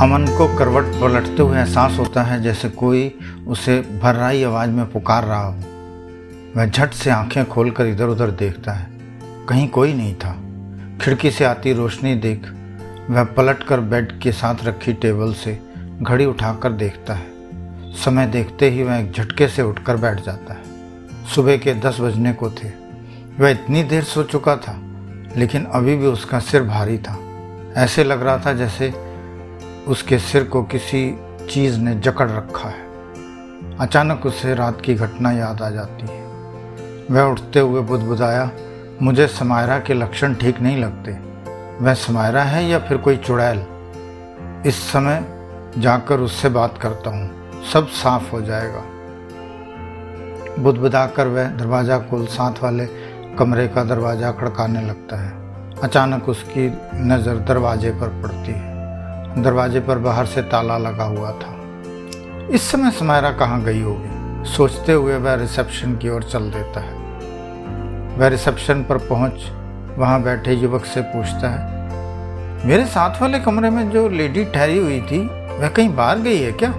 अमन को करवट पलटते हुए एहसास होता है जैसे कोई उसे भर्राई आवाज़ में पुकार रहा हो। वह झट से आँखें खोलकर इधर उधर देखता है। कहीं कोई नहीं था। खिड़की से आती रोशनी देख वह पलटकर बेड के साथ रखी टेबल से घड़ी उठाकर देखता है। समय देखते ही वह एक झटके से उठकर बैठ जाता है। सुबह के दस बजने को थे। वह इतनी देर सो चुका था, लेकिन अभी भी उसका सिर भारी था। ऐसे लग रहा था जैसे उसके सिर को किसी चीज़ ने जकड़ रखा है। अचानक उसे रात की घटना याद आ जाती है। वह उठते हुए बुदबुदाया, मुझे समायरा के लक्षण ठीक नहीं लगते। वह समायरा है या फिर कोई चुड़ैल? इस समय जाकर उससे बात करता हूँ। सब साफ़ हो जाएगा। बुदबुदाकर वह दरवाज़ा खोल साथ वाले कमरे का दरवाज़ा खड़काने लगता है। अचानक उसकी नज़र दरवाजे पर पड़ती है। दरवाजे पर बाहर से ताला लगा हुआ था। इस समय समायरा कहाँ गई होगी? सोचते हुए वह रिसेप्शन की ओर चल देता है। वह रिसेप्शन पर पहुँच, वहाँ बैठे युवक से पूछता है, मेरे साथ वाले कमरे में जो लेडी ठहरी हुई थी, वह कहीं बाहर गई है क्या?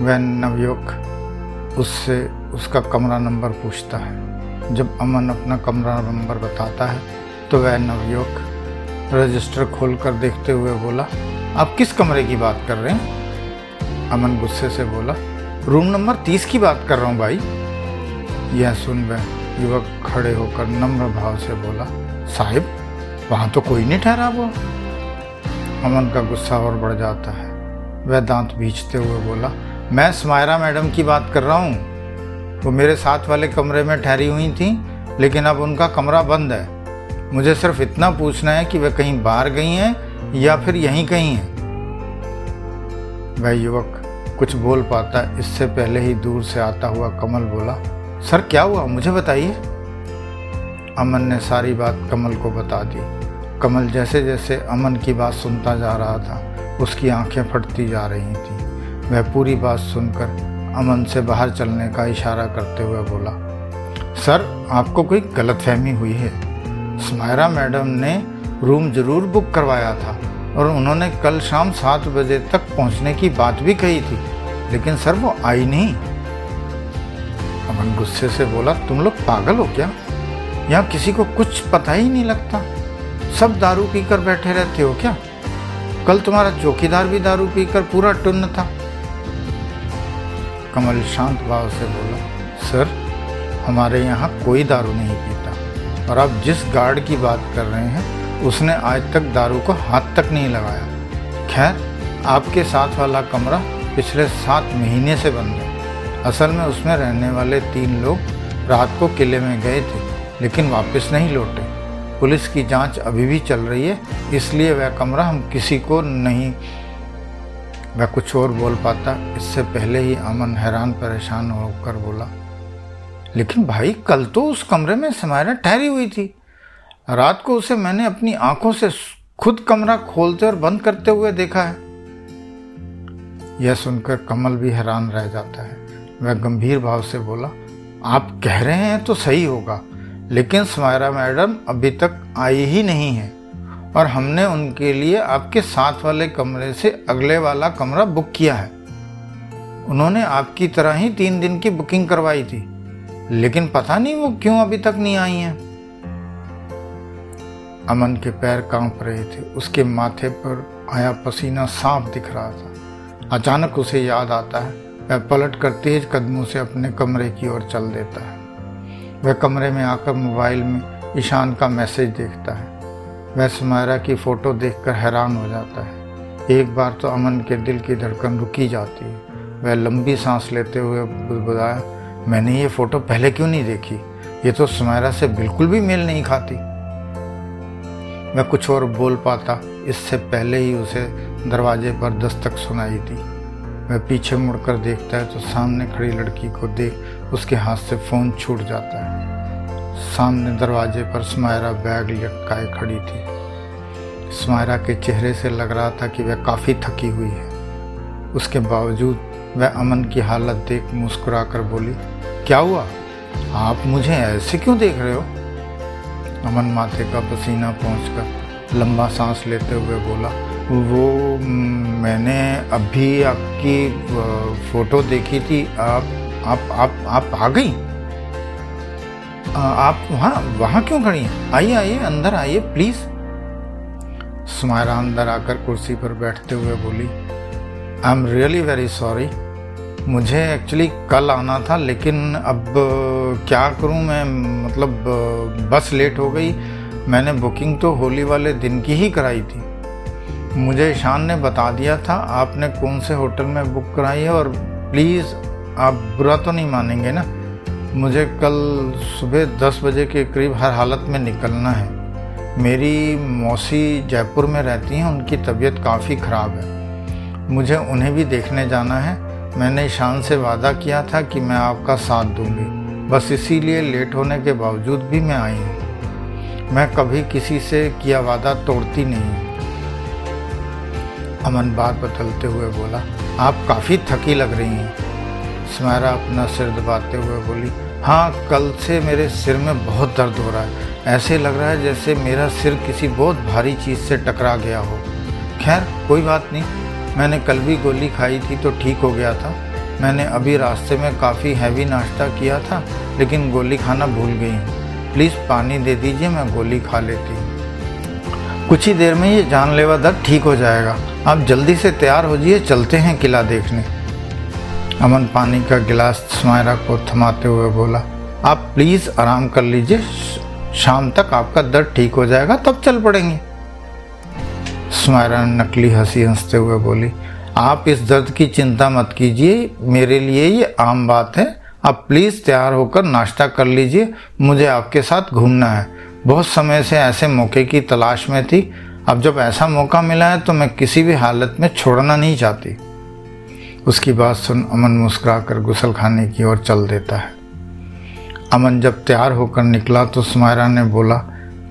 वह नवयुवक उससे उसका कमरा नंबर पूछता है। जब अमन अपना कमरा नंबर बताता है तो वह नवयुवक रजिस्टर खोलकर देखते हुए बोला, आप किस कमरे की बात कर रहे हैं? अमन गुस्से से बोला, रूम नंबर तीस की बात कर रहा हूँ भाई। यह सुन वह युवक खड़े होकर नम्र भाव से बोला, साहिब, वहाँ तो कोई नहीं ठहरा वो अमन का गुस्सा और बढ़ जाता है। वह दांत भींचते हुए बोला, मैं स्मायरा मैडम की बात कर रहा हूँ। वो मेरे साथ वाले कमरे में ठहरी हुई थी, लेकिन अब उनका कमरा बंद है। मुझे सिर्फ़ इतना पूछना है कि वह कहीं बाहर गई हैं या फिर यहीं कहीं हैं? वह युवक कुछ बोल पाता, इससे पहले ही दूर से आता हुआ कमल बोला, सर, क्या हुआ? मुझे बताइए। अमन ने सारी बात कमल को बता दी। कमल जैसे जैसे अमन की बात सुनता जा रहा था, उसकी आँखें फटती जा रही थी। वह पूरी बात सुनकर अमन से बाहर चलने का इशारा करते हुए बोला, सर, आपको कोई गलतफहमी हुई है? स्मायरा मैडम ने रूम ज़रूर बुक करवाया था और उन्होंने कल शाम सात बजे तक पहुँचने की बात भी कही थी, लेकिन सर वो आई नहीं। अमन गुस्से से बोला, तुम लोग पागल हो क्या? यहाँ किसी को कुछ पता ही नहीं लगता। सब दारू पीकर बैठे रहते हो क्या? कल तुम्हारा चौकीदार भी दारू पीकर पूरा टुन्न था। कमल शांत भाव से बोला, सर, हमारे यहाँ कोई दारू नहीं पीता। और आप जिस गार्ड की बात कर रहे हैं, उसने आज तक दारू को हाथ तक नहीं लगाया। खैर, आपके साथ वाला कमरा पिछले सात महीने से बंद है। असल में उसमें रहने वाले तीन लोग रात को किले में गए थे, लेकिन वापस नहीं लौटे। पुलिस की जाँच अभी भी चल रही है, इसलिए वह कमरा हम किसी को नहीं, वह कुछ और बोल पाता। इससे पहले ही अमन हैरान परेशान होकर बोला लेकिन भाई, कल तो उस कमरे में समायरा ठहरी हुई थी। रात को उसे मैंने अपनी आँखों से खुद कमरा खोलते और बंद करते हुए देखा है। यह सुनकर कमल भी हैरान रह जाता है। वह गंभीर भाव से बोला, आप कह रहे हैं तो सही होगा, लेकिन समायरा मैडम अभी तक आई ही नहीं है और हमने उनके लिए आपके साथ वाले कमरे से अगले वाला कमरा बुक किया है। उन्होंने आपकी तरह ही तीन दिन की बुकिंग करवाई थी। लेकिन पता नहीं वो क्यों अभी तक नहीं आई हैं। अमन के पैर काँप रहे थे, उसके माथे पर आया पसीना साफ़ दिख रहा था। अचानक उसे याद आता है, वह पलट कर तेज कदमों से अपने कमरे की ओर चल देता है। वह कमरे में आकर मोबाइल में ईशान का मैसेज देखता है। वह सुमायरा की फ़ोटो देखकर हैरान हो जाता है। एक बार तो अमन के दिल की धड़कन रुकी जाती है। वह लंबी सांस लेते हुए बुदबुदाया मैंने ये फ़ोटो पहले क्यों नहीं देखी? ये तो सुमायरा से बिल्कुल भी मेल नहीं खाती। मैं कुछ और बोल पाता, इससे पहले ही उसे दरवाजे पर दस्तक सुनाई थी वह पीछे मुड़कर देखता है तो सामने खड़ी लड़की को देख उसके हाथ से फ़ोन छूट जाता है। सामने दरवाजे पर सुमायरा बैग लटकाए खड़ी थी। सुमायरा के चेहरे से लग रहा था कि वह काफ़ी थकी हुई है। उसके बावजूद वह अमन की हालत देख मुस्कुरा कर बोली, क्या हुआ? आप मुझे ऐसे क्यों देख रहे हो? अमन माथे का पसीना पहुंचकर लंबा सांस लेते हुए बोला, वो, मैंने अभी आपकी फ़ोटो देखी थी। आप आप आप आप आ गई? आप वहाँ वहाँ क्यों खड़ी हैं? आइए आइए, अंदर आइए, प्लीज़. सुमायरा अंदर आकर कुर्सी पर बैठते हुए बोली I am really very sorry मुझे एक्चुअली कल आना था, लेकिन अब क्या करूँ मैं? मतलब बस लेट हो गई। मैंने बुकिंग तो होली वाले दिन की ही कराई थी। मुझे ईशान ने बता दिया था, आपने कौन से होटल में बुक कराई है? और प्लीज़ आप बुरा तो नहीं मानेंगे ना? मुझे कल सुबह दस बजे के करीब हर हालत में निकलना है। मेरी मौसी जयपुर में रहती हैं, उनकी तबीयत काफ़ी ख़राब है। मुझे उन्हें भी देखने जाना है। मैंने ईशान से वादा किया था कि मैं आपका साथ दूँगी। बस इसीलिए लेट होने के बावजूद भी मैं आई हूँ। मैं कभी किसी से किया वादा तोड़ती नहीं अमन बात बदलते हुए बोला, आप काफ़ी थकी लग रही हैं। स्मायरा अपना सिर दबाते हुए बोली हाँ कल से मेरे सिर में बहुत दर्द हो रहा है। ऐसे लग रहा है जैसे मेरा सिर किसी बहुत भारी चीज़ से टकरा गया हो। खैर, कोई बात नहीं। मैंने कल भी गोली खाई थी तो ठीक हो गया था। मैंने अभी रास्ते में काफ़ी हैवी नाश्ता किया था, लेकिन गोली खाना भूल गई। हूँ प्लीज़ पानी दे दीजिए, मैं गोली खा लेती हूँ। कुछ ही देर में ये जानलेवा दर्द ठीक हो जाएगा। आप जल्दी से तैयार हो जाइए, चलते हैं किला देखने। अमन पानी का गिलास सुमायरा को थमाते हुए बोला, आप प्लीज़ आराम कर लीजिए, शाम तक आपका दर्द ठीक हो जाएगा, तब चल पड़ेंगे। सुमायरा नकली हँसी हँसते हुए बोली, आप इस दर्द की चिंता मत कीजिए, मेरे लिए ये आम बात है। आप प्लीज़ तैयार होकर नाश्ता कर लीजिए, मुझे आपके साथ घूमना है। बहुत समय से ऐसे मौके की तलाश में थी। अब जब ऐसा मौका मिला है तो मैं किसी भी हालत में छोड़ना नहीं चाहती। उसकी बात सुन अमन मुस्कुरा कर गुसल खाने की ओर चल देता है। अमन जब तैयार होकर निकला तो सुमायरा ने बोला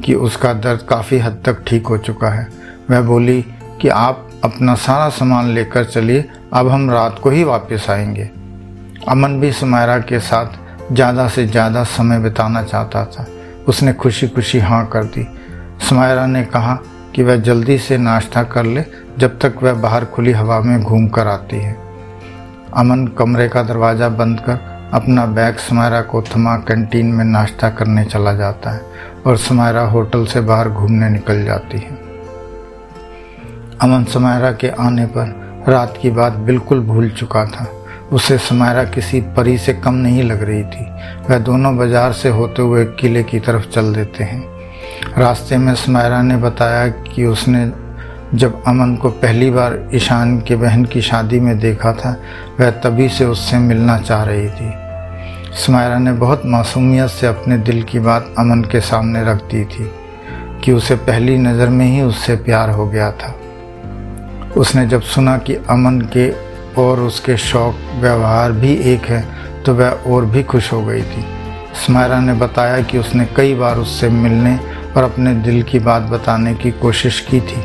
कि उसका दर्द काफ़ी हद तक ठीक हो चुका है। वह बोली कि आप अपना सारा सामान लेकर चलिए, अब हम रात को ही वापस आएँगे। अमन भी सुमायरा के साथ ज़्यादा से ज़्यादा समय बिताना चाहता था। उसने खुशी खुशी हाँ कर दी। सुमायरा ने कहा कि वह जल्दी से नाश्ता कर ले, जब तक वह बाहर खुली हवा में घूम कर आती है। अमन कमरे का दरवाज़ा बंद कर अपना बैग सुमायरा को थमा कैंटीन में नाश्ता करने चला जाता है और सुमायरा होटल से बाहर घूमने निकल जाती है। अमन समायरा के आने पर रात की बात बिल्कुल भूल चुका था। उसे समायरा किसी परी से कम नहीं लग रही थी। वह दोनों बाज़ार से होते हुए किले की तरफ़ चल देते हैं। रास्ते में समायरा ने बताया कि उसने जब अमन को पहली बार ईशान के बहन की शादी में देखा था, वह तभी से उससे मिलना चाह रही थी। स्मायरा ने बहुत मासूमियत से अपने दिल की बात अमन के सामने रख दी थी कि उसे पहली नज़र में ही उससे प्यार हो गया था। उसने जब सुना कि अमन के और उसके शौक व्यवहार भी एक है तो वह और भी खुश हो गई थी। स्मायरा ने बताया कि उसने कई बार उससे मिलने और अपने दिल की बात बताने की कोशिश की थी,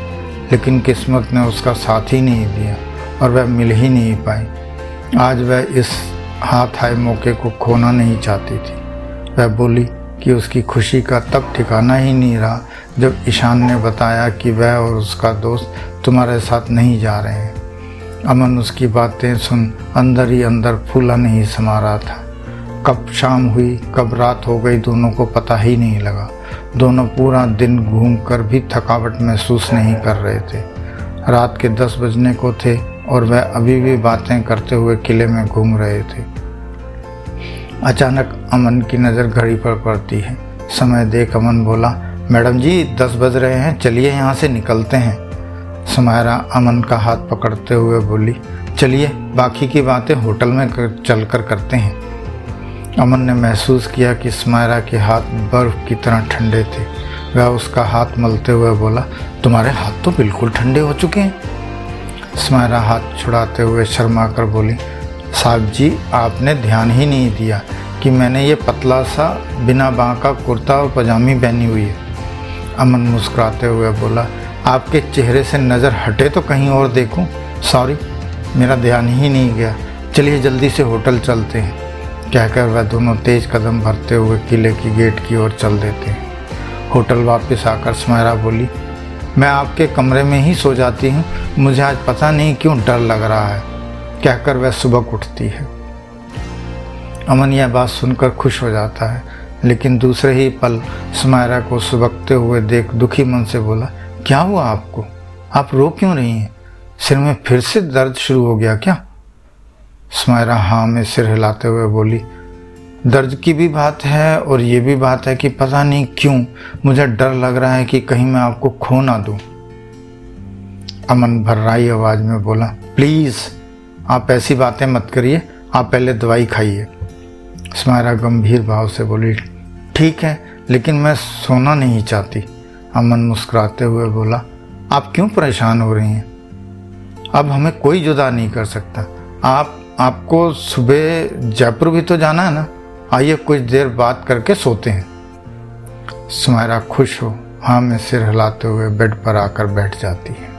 लेकिन किस्मत ने उसका साथ ही नहीं दिया और वह मिल ही नहीं पाई। आज वह इस हाथ आए मौके को खोना नहीं चाहती थी। वह बोली कि उसकी खुशी का तब ठिकाना ही नहीं रहा जब ईशान ने बताया कि वह और उसका दोस्त तुम्हारे साथ नहीं जा रहे हैं। अमन, उसकी बातें सुन अंदर ही अंदर फूला नहीं समा रहा था। कब शाम हुई, कब रात हो गई, दोनों को पता ही नहीं लगा। दोनों पूरा दिन घूम कर भी थकावट महसूस नहीं कर रहे थे। रात के दस बजने को थे और वह अभी भी बातें करते हुए किले में घूम रहे थे। अचानक अमन की नज़र घड़ी पर पड़ती है। समय देख अमन बोला मैडम जी दस बज रहे हैं चलिए यहाँ से निकलते हैं। समायरा अमन का हाथ पकड़ते हुए बोली चलिए बाकी की बातें होटल में कर, चल कर करते हैं। अमन ने महसूस किया कि स्मायरा के हाथ बर्फ़ की तरह ठंडे थे। वह उसका हाथ मलते हुए बोला तुम्हारे हाथ तो बिल्कुल ठंडे हो चुके हैं। समायरा हाथ छुड़ाते हुए शर्मा कर बोली साहब जी, आपने ध्यान ही नहीं दिया कि मैंने ये पतला सा बिना बाँ का कुर्ता और पजामी पहनी हुई है। अमन मुस्कुराते हुए बोला, आपके चेहरे से नज़र हटे तो कहीं और देखूँ। सॉरी मेरा ध्यान ही नहीं गया। चलिए जल्दी से होटल चलते हैं। कहकर वह दोनों तेज कदम भरते हुए किले की गेट की ओर चल देते हैं। होटल वापस आकर स्मायरा बोली, मैं आपके कमरे में ही सो जाती हूँ। मुझे आज पता नहीं क्यों डर लग रहा है। कहकर वह सुबह उठती है। अमन यह बात सुनकर खुश हो जाता है, लेकिन दूसरे ही पल सुमायरा को सुबकते हुए देख दुखी मन से बोला, क्या हुआ आपको? आप रो क्यों रही हैं? सिर में फिर से दर्द शुरू हो गया क्या? सुमायरा हाँ में सिर हिलाते हुए बोली, दर्द की भी बात है और ये भी बात है कि पता नहीं क्यों मुझे डर लग रहा है कि कहीं मैं आपको खो ना दूँ। अमन भर्राई आवाज़ में बोला, प्लीज़ आप ऐसी बातें मत करिए, आप पहले दवाई खाइए। स्मायरा गंभीर भाव से बोली, ठीक है, लेकिन मैं सोना नहीं चाहती। अमन मुस्कुराते हुए बोला, आप क्यों परेशान हो रही हैं? अब हमें कोई जुदा नहीं कर सकता। आप, आपको सुबह जयपुर भी तो जाना है ना? आइए कुछ देर बात करके सोते हैं। सुमायरा खुश हो हाँ में सिर हिलाते हुए बेड पर आकर बैठ जाती है।